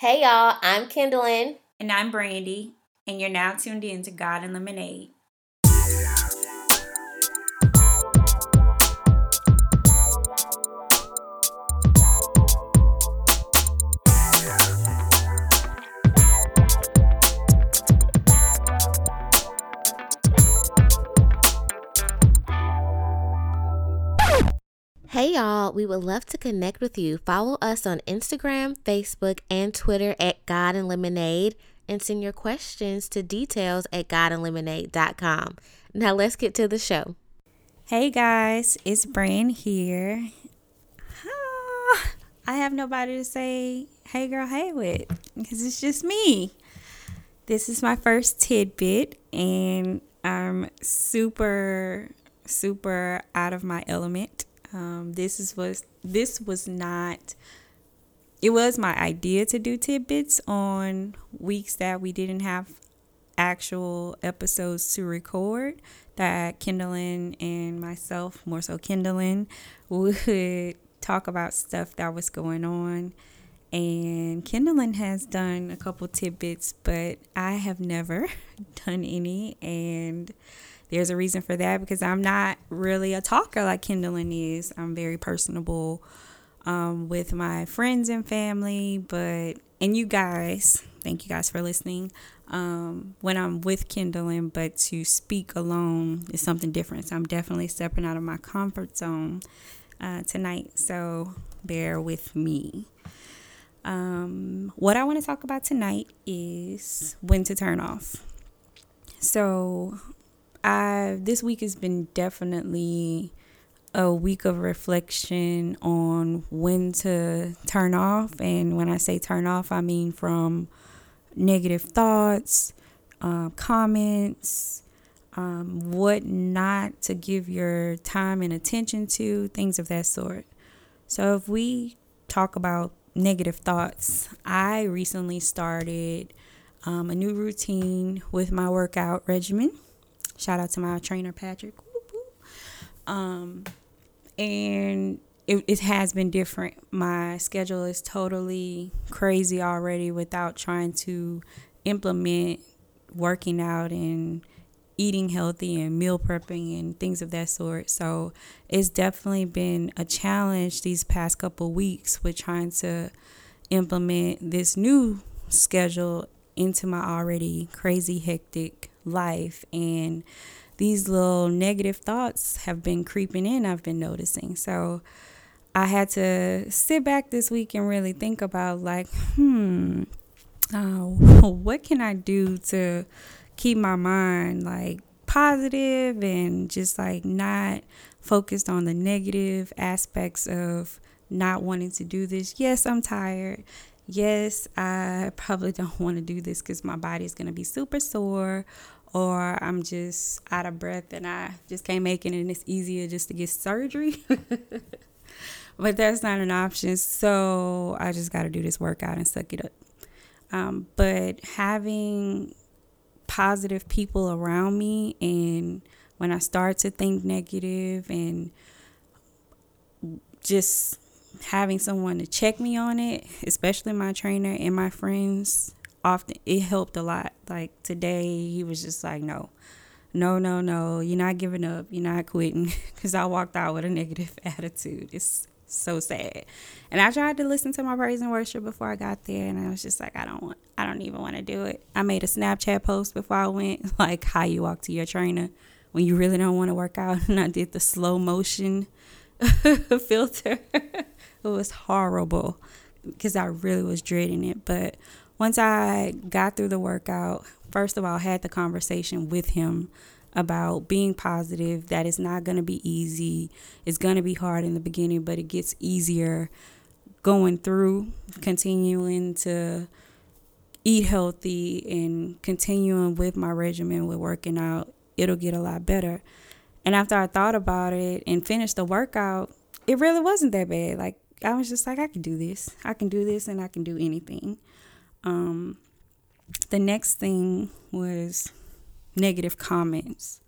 Hey y'all, I'm Kendallin. And I'm Brandy, and you're now tuned in to God and Lemonade. Hey y'all, we would love to connect with you. Follow us on Instagram, Facebook, and Twitter at God and Lemonade and send your questions to details at godandlemonade.com. Now let's get to the show. Hey guys, it's Bran here. Ah, I have nobody to say hey girl, hey with because it's just me. This is my first tidbit and I'm super super out of my element um, this is was this was not. It was my idea to do tidbits on weeks that we didn't have actual episodes to record. That Kendallin and myself, more so Kendallin, would talk about stuff that was going on. And Kendallin has done a couple tidbits, but I have never done any. And there's a reason for that because I'm not really a talker like Kendallin is. I'm very personable um, with my friends and family, but and you guys, thank you guys for listening. Um, when I'm with Kendallin, but to speak alone is something different. So I'm definitely stepping out of my comfort zone uh, tonight. So bear with me. Um, what I want to talk about tonight is when to turn off. So I this week has been definitely a week of reflection on when to turn off. And when I say turn off, I mean from negative thoughts, uh, comments, um, what not to give your time and attention to, things of that sort. So if we talk about negative thoughts, I recently started um, a new routine with my workout regimen. Shout out to my trainer Patrick. Um, and it, it has been different. My schedule is totally crazy already without trying to implement working out and eating healthy and meal prepping and things of that sort. So it's definitely been a challenge these past couple weeks with trying to implement this new schedule into my already crazy hectic life. And these little negative thoughts have been creeping in i've been noticing. So i had to sit back this week and really think about like hmm uh, what can i do to keep my mind like positive and just like not focused on the negative aspects of not wanting to do this? Yes i'm tired yes, I probably don't want to do this because my body is going to be super sore or I'm just out of breath and I just can't make it and it's easier just to get surgery. but that's not an option. So I just got to do this workout and suck it up. Um, but having positive people around me and when I start to think negative and just having someone to check me on it, especially my trainer and my friends, often it helped a lot. Like today, he was just like, no, no, no, no, you're not giving up, you're not quitting. Because I walked out with a negative attitude. It's so sad. And I tried to listen to my praise and worship before I got there, and I was just like, I don't want, I don't even want to do it. I made a Snapchat post before I went, like how you walk to your trainer when you really don't want to work out, and I did the slow motion filter. It was horrible because I really was dreading it. But once I got through the workout, first of all, I had the conversation with him about being positive, that it's not going to be easy. It's going to be hard in the beginning, but it gets easier going through, continuing to eat healthy and continuing with my regimen with working out. It'll get a lot better. And after I thought about it and finished the workout, it really wasn't that bad. Like I was just like, I can do this. I can do this and I can do anything. Um, the next thing was negative comments.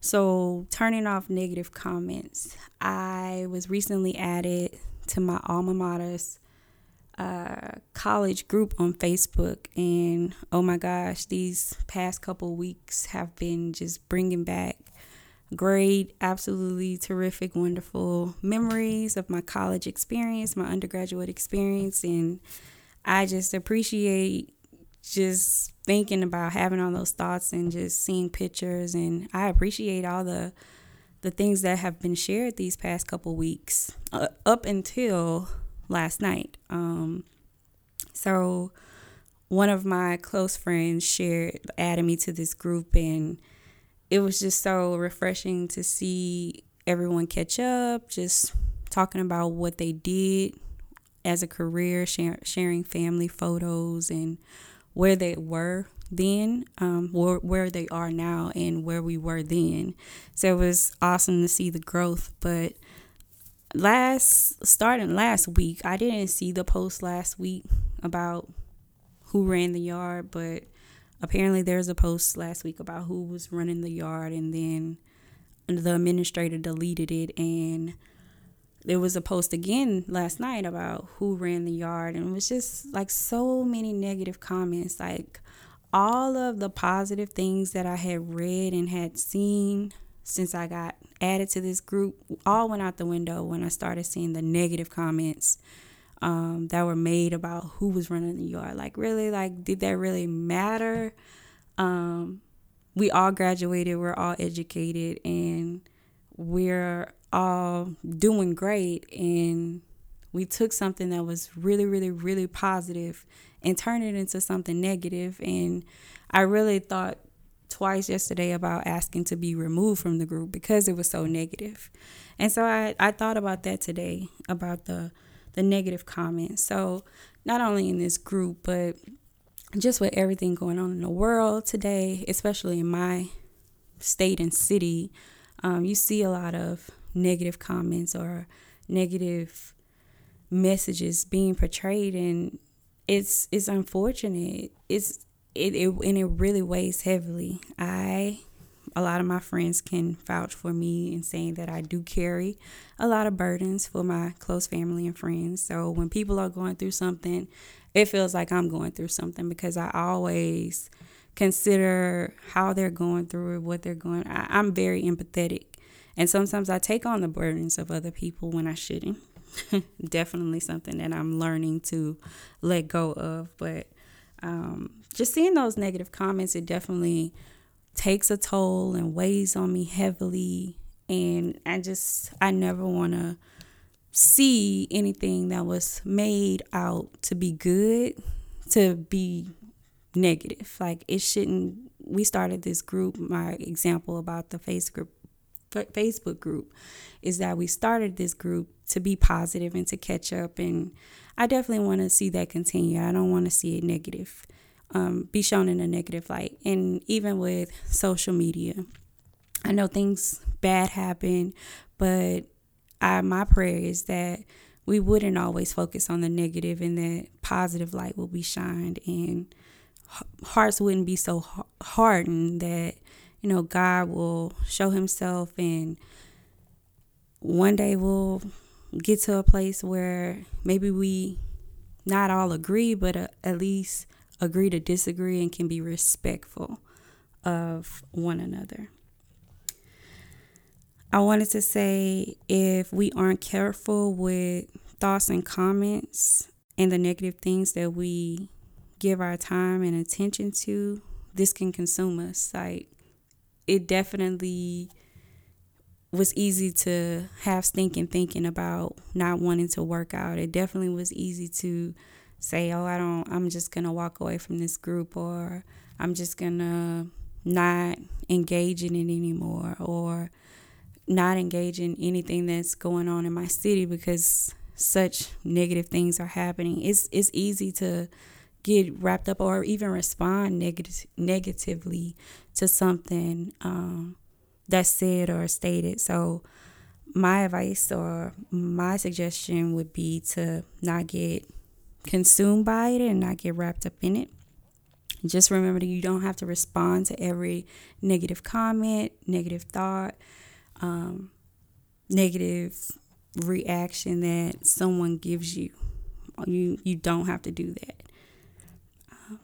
So, turning off negative comments. I was recently added to my alma mater's uh, college group on Facebook, and oh my gosh, these past couple weeks have been just bringing back great, absolutely terrific, wonderful memories of my college experience, my undergraduate experience, and I just appreciate just thinking about having all those thoughts and just seeing pictures, and I appreciate all the the things that have been shared these past couple weeks uh, up until last night. Um, so one of my close friends shared added me to this group and it was just so refreshing to see everyone catch up, just talking about what they did as a career, share, sharing family photos and where they were then, um, where, where they are now, and where we were then. So it was awesome to see the growth. But last starting last week, I didn't see the post last week about who ran the yard, but apparently there's a post last week about who was running the yard, and then the administrator deleted it and there was a post again last night about who ran the yard and it was just like so many negative comments like all of the positive things that I had read and had seen since I got added to this group all went out the window when I started seeing the negative comments um, that were made about who was running the yard. Like, really, like, did that really matter? Um, we all graduated, we're all educated, and we're all doing great. And we took something that was really, really, really positive and turned it into something negative. And I really thought twice yesterday about asking to be removed from the group because it was so negative. And so I, I thought about that today about the the negative comments. So not only in this group, but just with everything going on in the world today, especially in my state and city, um, you see a lot of negative comments or negative messages being portrayed, and it's it's unfortunate. It's it, it and it really weighs heavily. I a lot of my friends can vouch for me in saying that I do carry a lot of burdens for my close family and friends. So when people are going through something, it feels like I'm going through something because I always consider how they're going through it, what they're going. I, I'm very empathetic, and sometimes I take on the burdens of other people when I shouldn't. Definitely something that I'm learning to let go of, but um, just seeing those negative comments, it definitely takes a toll and weighs on me heavily. And I just, I never want to see anything that was made out to be good to be negative. Like it shouldn't. We started this group. My example about the Facebook Facebook group is that we started this group to be positive and to catch up. And I definitely want to see that continue. I don't want to see it negative um, be shown in a negative light. And even with social media, I know things bad happen, but I, my prayer is that we wouldn't always focus on the negative and that positive light will be shined and hearts wouldn't be so hardened that you know God will show himself and one day we'll get to a place where maybe we not all agree but uh, at least agree to disagree and can be respectful of one another. I wanted to say if we aren't careful with thoughts and comments and the negative things that we give our time and attention to, this can consume us. Like, it definitely was easy to have stinking thinking about not wanting to work out. It definitely was easy to say, oh, I don't, I'm just going to walk away from this group or I'm just going to not engage in it anymore or not engage in anything that's going on in my city because such negative things are happening. It's, it's easy to get wrapped up or even respond negative, negatively to something um, that's said or stated. So, my advice or my suggestion would be to not get consumed by it and not get wrapped up in it. Just remember that you don't have to respond to every negative comment, negative thought, um, negative reaction that someone gives you. You you don't have to do that. Um,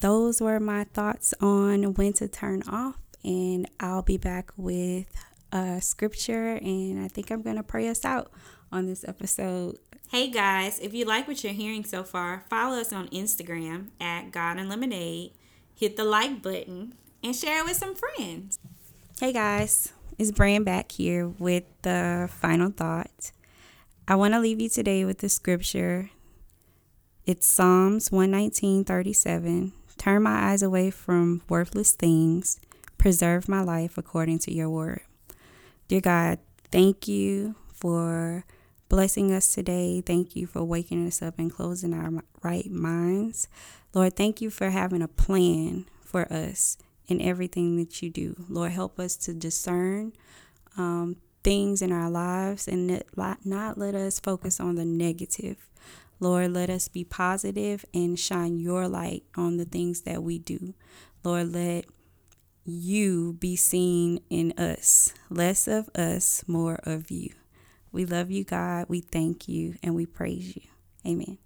those were my thoughts on when to turn off, and I'll be back with a scripture, and I think I'm gonna pray us out on this episode. Hey guys, if you like what you're hearing so far, follow us on Instagram at God and Lemonade. Hit the like button and share it with some friends. Hey guys, it's Brand back here with the final thought. I want to leave you today with the scripture. It's Psalms 119:37. Turn my eyes away from worthless things. Preserve my life according to your word. Dear God, thank you for blessing us today. Thank you for waking us up and closing our right minds. Lord, thank you for having a plan for us in everything that you do. Lord, help us to discern um, things in our lives and not let us focus on the negative. Lord, let us be positive and shine your light on the things that we do. Lord, let you be seen in us. Less of us, more of you. We love you, God. We thank you and we praise you. Amen.